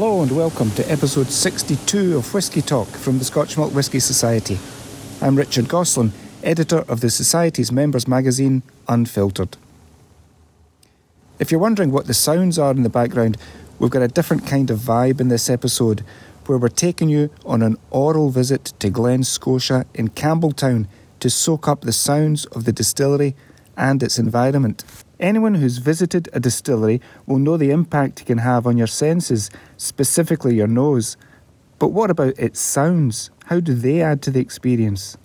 Hello and welcome to episode 62 of Whisky Talk from the Scotch Malt Whisky Society. I'm Richard Goslan, editor of the Society's members magazine, Unfiltered. If you're wondering what the sounds are in the background, we've got a different kind of vibe in this episode where we're taking you on an aural visit to Glen Scotia in Campbeltown to soak up the sounds of the distillery and its environment. Anyone who's visited a distillery will know the impact it can have on your senses, specifically your nose. But what about its sounds? How do they add to the experience?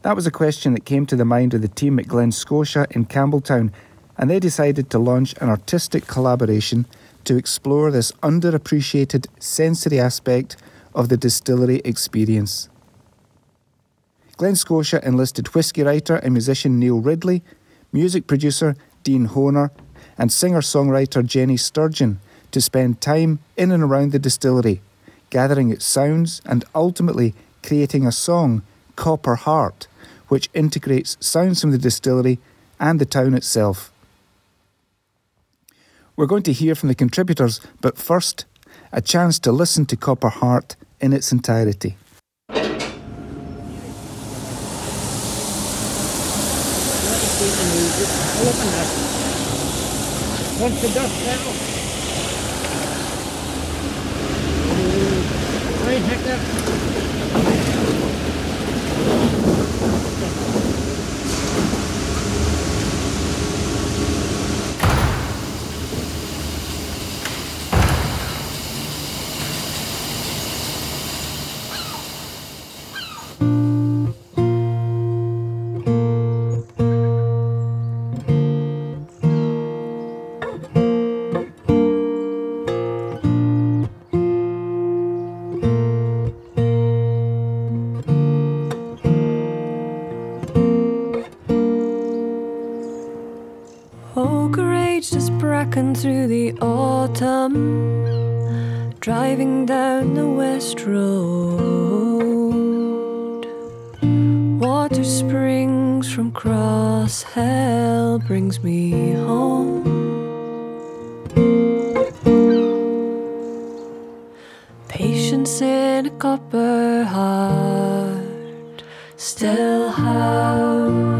That was a question that came to the mind of the team at Glen Scotia in Campbeltown, and they decided to launch an artistic collaboration to explore this underappreciated sensory aspect of the distillery experience. Glen Scotia enlisted whisky writer and musician Neil Ridley music producer Dean Honer, and singer songwriter Jenny Sturgeon to spend time in and around the distillery, gathering its sounds and ultimately creating a song, Copper Heart, which integrates sounds from the distillery and the town itself. We're going to hear from the contributors, but first, a chance to listen to Copper Heart in its entirety. Open it. Once the dust settles. Right, autumn, driving down the west road. Water springs from Crosshill brings me home. Patience in a copper heart, still house.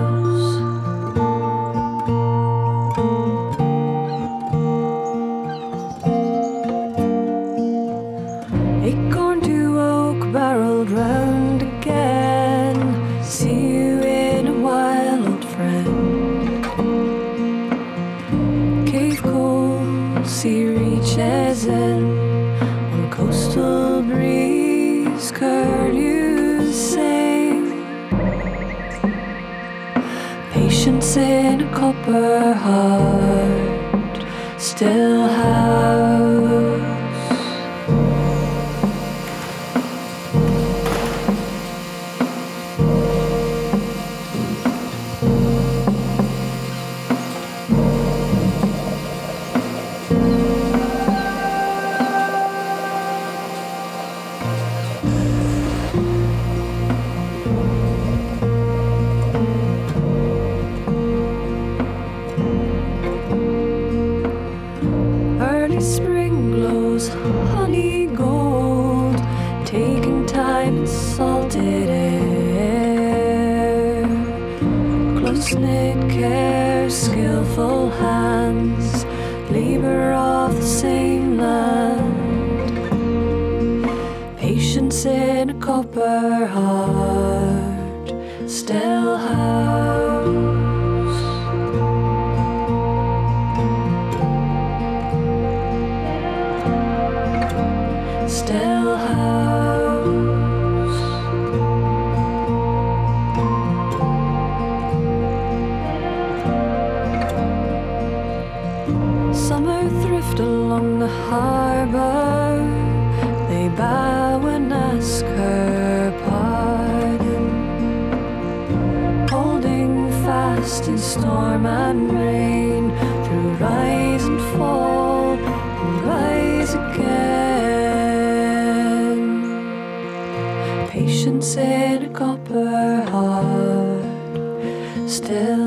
Copper heart Passionate care, skillful hands, labor of the same land. Patience in a copper heart, still summer thrift along the harbor. They bow and ask her pardon. Holding fast in storm and rain, through rise and fall, and rise again. Patience in a copper heart, still.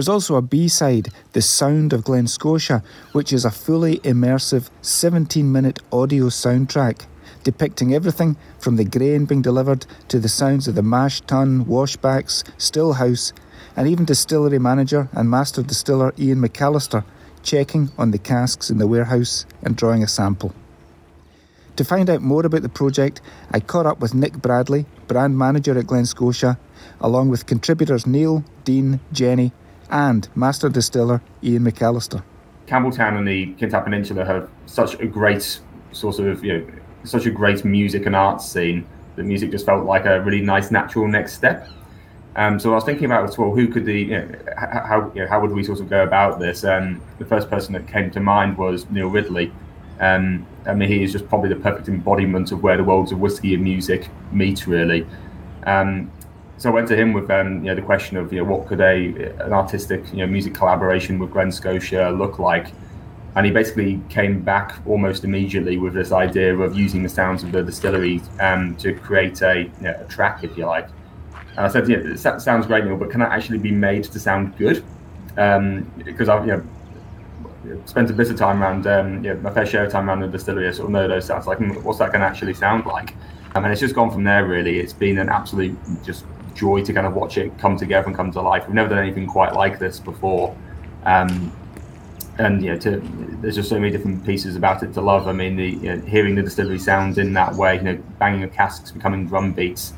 There's also a B side, The Sound of Glen Scotia, which is a fully immersive 17 minute audio soundtrack depicting everything from the grain being delivered to the sounds of the mash tun, washbacks, still house, and even distillery manager and master distiller Iain McAlister checking on the casks in the warehouse and drawing a sample. To find out more about the project, I caught up with Nick Bradley, brand manager at Glen Scotia, along with contributors Neil, Dean, Jenny, and master distiller Iain McAlister. Campbeltown and the Kintyre Peninsula have such a great sort of, you know, such a great music and arts scene. The music just felt like a really nice, natural next step. Um, so I was thinking about, well, who could the, you know, how, you know, how would we sort of go about this? Um, the first person that came to mind was Neil Ridley. Um, I mean, he is just probably the perfect embodiment of where the worlds of whiskey and music meet, really. Um, so I went to him with um, you know the question of you know what could a an artistic you know music collaboration with Glen Scotia look like, and he basically came back almost immediately with this idea of using the sounds of the distillery um, to create a, you know, a track, if you like. And I said, yeah, that sounds great, Neil, but can that actually be made to sound good? Um, because I've you know spent a bit of time around, um, my fair share of time around the distillery. I sort of know those sounds. Like, hmm, what's that going to actually sound like? Um, and it's just gone from there. Really, it's been an absolute just joy to kind of watch it come together and come to life. We've never done anything quite like this before. Um, and yeah, to, there's just so many different pieces about it to love. I mean, the you know, hearing the distillery sounds in that way, you know, banging of casks becoming drum beats,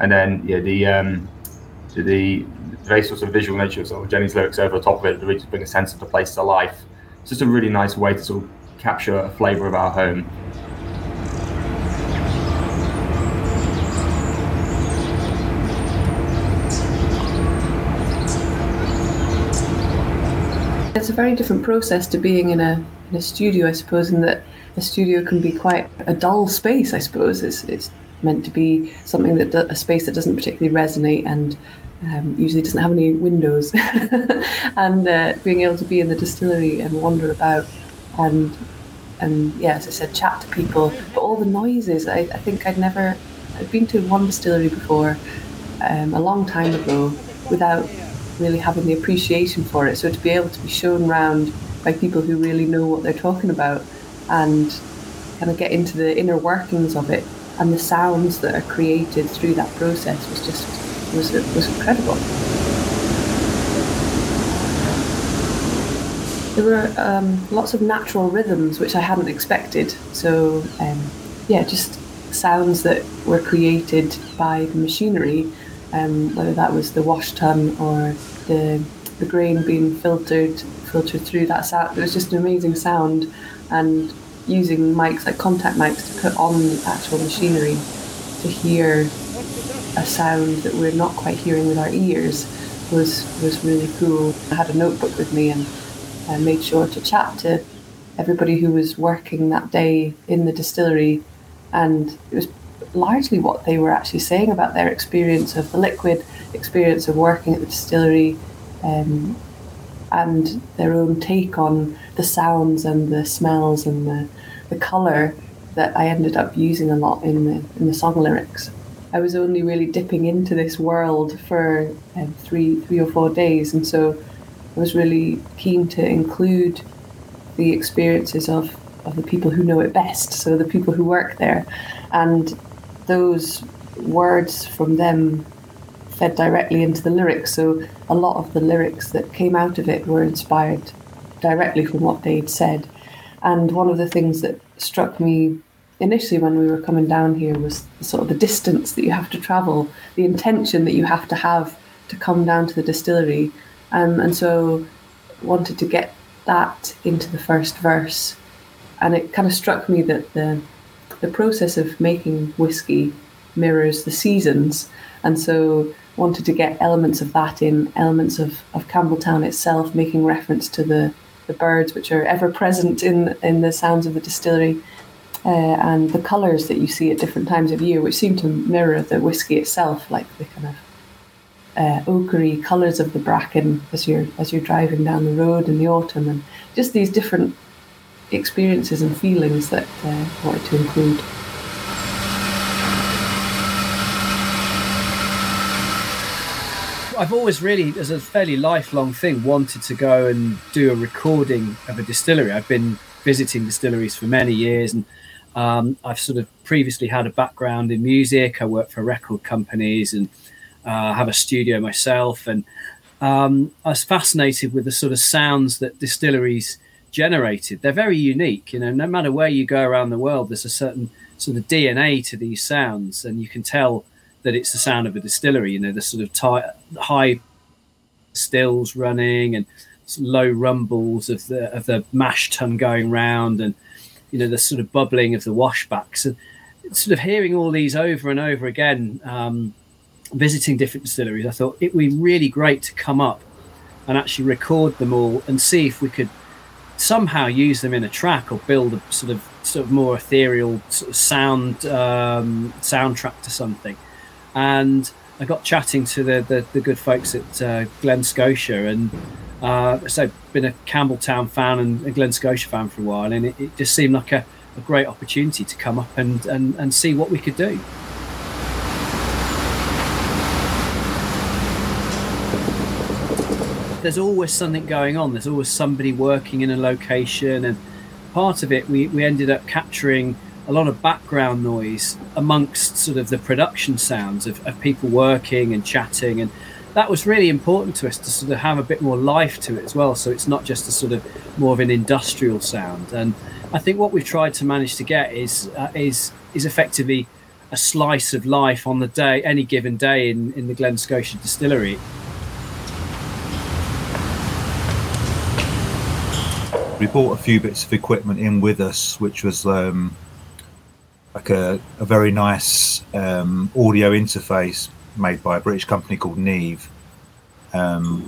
and then yeah, the um, the very sort of visual nature of sort of Jenny's lyrics over the top of it really bring a sense of the place to life. It's just a really nice way to sort of capture a flavour of our home. A very different process to being in a in a studio, I suppose, in that a studio can be quite a dull space. I suppose it's it's meant to be something that a space that doesn't particularly resonate and um, usually doesn't have any windows. and uh, being able to be in the distillery and wander about and and yeah, as I said, chat to people. But all the noises, I, I think I'd never I'd been to one distillery before um, a long time ago without really having the appreciation for it. So to be able to be shown around by people who really know what they're talking about and kind of get into the inner workings of it and the sounds that are created through that process was just was was incredible. There were um, lots of natural rhythms which I hadn't expected. So um, yeah, just sounds that were created by the machinery um, whether that was the wash tun or the the grain being filtered filtered through that sound. It was just an amazing sound, and using mics like contact mics to put on the actual machinery to hear a sound that we're not quite hearing with our ears was was really cool. I had a notebook with me and I made sure to chat to everybody who was working that day in the distillery, and it was largely what they were actually saying about their experience of the liquid, experience of working at the distillery, um, and their own take on the sounds and the smells and the, the colour that I ended up using a lot in the in the song lyrics. I was only really dipping into this world for um, three three or four days, and so I was really keen to include the experiences of, of the people who know it best, so the people who work there, and those words from them fed directly into the lyrics. So a lot of the lyrics that came out of it were inspired directly from what they'd said. And one of the things that struck me initially when we were coming down here was sort of the distance that you have to travel, the intention that you have to have to come down to the distillery. Um, and so wanted to get that into the first verse. And it kind of struck me that the the process of making whiskey mirrors the seasons, and so wanted to get elements of that in, elements of, of Campbeltown itself, making reference to the the birds, which are ever present in in the sounds of the distillery, uh, and the colours that you see at different times of year, which seem to mirror the whiskey itself, like the kind of uh, ochre colours of the bracken as you're as you're driving down the road in the autumn, and just these different experiences and feelings that uh, I wanted to include. I've always really, as a fairly lifelong thing, wanted to go and do a recording of a distillery. I've been visiting distilleries for many years, and um, I've sort of previously had a background in music. I work for record companies and uh, have a studio myself, and um, I was fascinated with the sort of sounds that distilleries generated. They're very unique. You know, no matter where you go around the world, there's a certain sort of DNA to these sounds, and you can tell that it's the sound of a distillery. You know, the sort of tight, high stills running and low rumbles of the of the mash tun going round, and you know the sort of bubbling of the washbacks, and sort of hearing all these over and over again. Um, visiting different distilleries, I thought it would be really great to come up and actually record them all and see if we could somehow use them in a track or build a sort of sort of more ethereal sort of sound um, soundtrack to something and I got chatting to the the, the good folks at uh, Glen Scotia, and uh, so been a Campbeltown fan and a Glen Scotia fan for a while, and it, it just seemed like a, a, great opportunity to come up and, and and see what we could do. There's always something going on. There's always somebody working in a location, and part of it we, we ended up capturing a lot of background noise amongst sort of the production sounds of, of people working and chatting and that was really important to us to sort of have a bit more life to it as well so it's not just a sort of more of an industrial sound and i think what we've tried to manage to get is uh, is is effectively a slice of life on the day any given day in in the glen scotia distillery we bought a few bits of equipment in with us which was um, like a, a very nice um, audio interface made by a British company called Neve, um,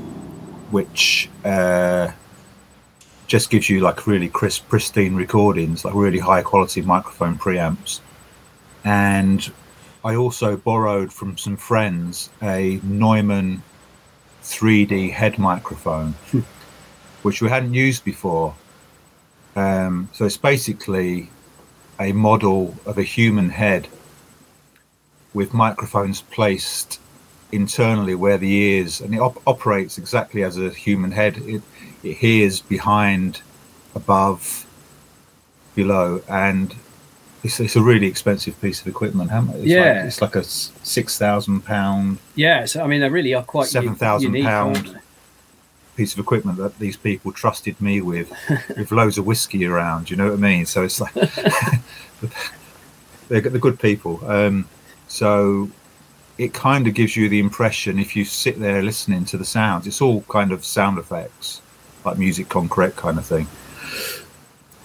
which uh, just gives you like really crisp, pristine recordings, like really high quality microphone preamps. And I also borrowed from some friends a Neumann 3D head microphone, which we hadn't used before. Um, so it's basically a model of a human head with microphones placed internally where the ears and it op- operates exactly as a human head. It, it hears behind above below and it's, it's a really expensive piece of equipment. It's yeah. like, it's like a six thousand pound yeah so i mean they really are quite seven thousand pound piece of equipment that these people trusted me with, with loads of whiskey around. You know what I mean? So it's like they're, they're good people. Um, so it kind of gives you the impression if you sit there listening to the sounds, it's all kind of sound effects, like musique concrète kind of thing.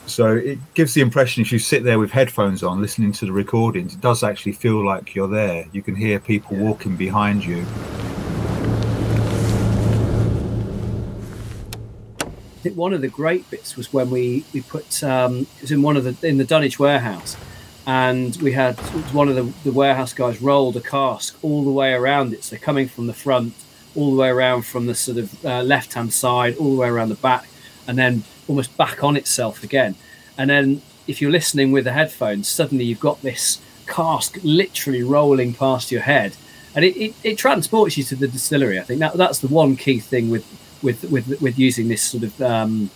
So it gives the impression if you sit there with headphones on, listening to the recordings, it does actually feel like you're there. You can hear people yeah. walking behind you. Think one of the great bits was when we we put um, it was in one of the in the Dunwich warehouse, and we had one of the, the warehouse guys rolled a cask all the way around it, so coming from the front, all the way around from the sort of uh, left hand side, all the way around the back, and then almost back on itself again, and then if you're listening with the headphones, suddenly you've got this cask literally rolling past your head, and it, it, it transports you to the distillery. I think. That that's the one key thing with with with with using this sort of um,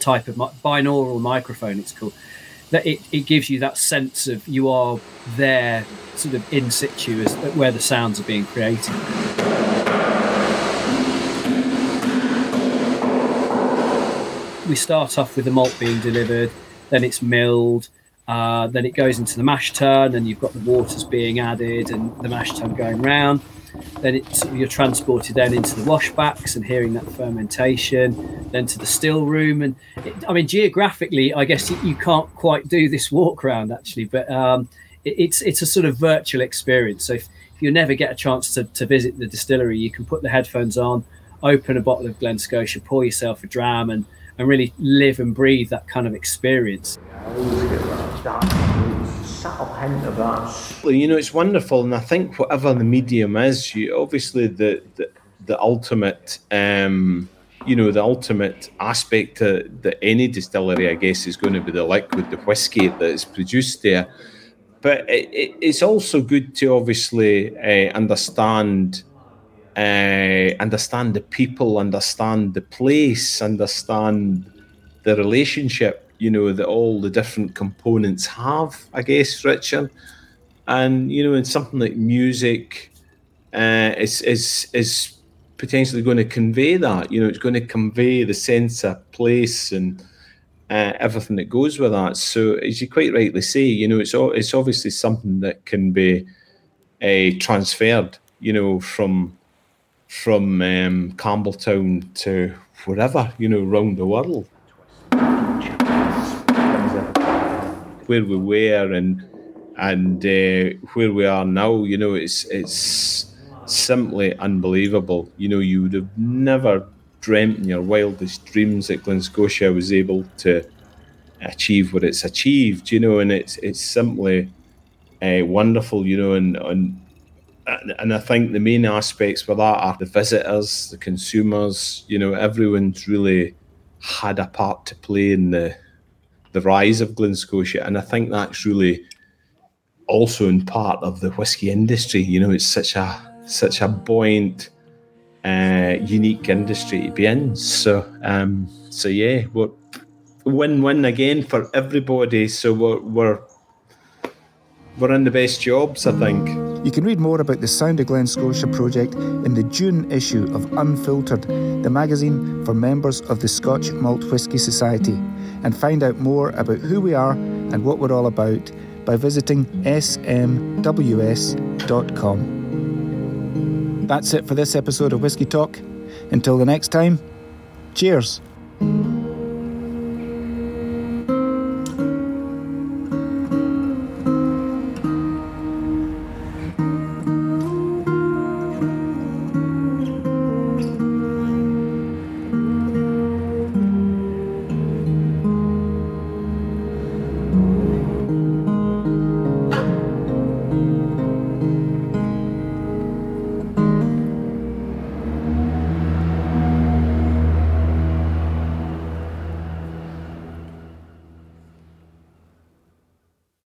type of binaural microphone. It's called that it, it gives you that sense of you are there, sort of in situ, as where the sounds are being created. We start off with the malt being delivered, then it's milled, uh, then it goes into the mash tun, and you've got the waters being added and the mash tun going round. Then it's, you're transported then into the washbacks and hearing that fermentation, then to the still room. And it, I mean, geographically, I guess you, you, can't quite do this walk around actually, but um, it, it's it's a sort of virtual experience. So if, if you never get a chance to, to visit the distillery, you can put the headphones on, open a bottle of Glen Scotia, pour yourself a dram, and and really live and breathe that kind of experience. Well, you know, it's wonderful, and I think whatever the medium is, you obviously the the, the ultimate, um, you know, the ultimate aspect that any distillery, I guess, is going to be the liquid, the whiskey that is produced there. But it, it, it's also good to obviously uh, understand uh, understand the people, understand the place, understand the relationship, you know, that all the different components have, I guess, Richard. And, you know, in something like music uh, is, is, is potentially going to convey that, you know, it's going to convey the sense of place and uh, everything that goes with that. So, as you quite rightly say, you know, it's, it's obviously something that can be uh, transferred, you know, from from um, Campbeltown to wherever, you know, around the world. Where we were and and uh, where we are now, you know, it's it's simply unbelievable. You know, you would have never dreamt in your wildest dreams that Glen Scotia was able to achieve what it's achieved. You know, and it's it's simply uh, wonderful. You know, and and and I think the main aspects for that are the visitors, the consumers. You know, everyone's really had a part to play in the the rise of Glen Scotia, and I think that's really also in part of the whiskey industry. You know, it's such a such a buoyant, uh, unique industry to be in. So, um, so yeah, we're win-win again for everybody. So we're we're we're in the best jobs, I think. You can read more about the Sound of Glen Scotia project in the June issue of Unfiltered, the magazine for members of the Scotch Malt Whisky Society, and find out more about who we are and what we're all about by visiting smws.com. That's it for this episode of Whisky Talk. Until the next time, cheers.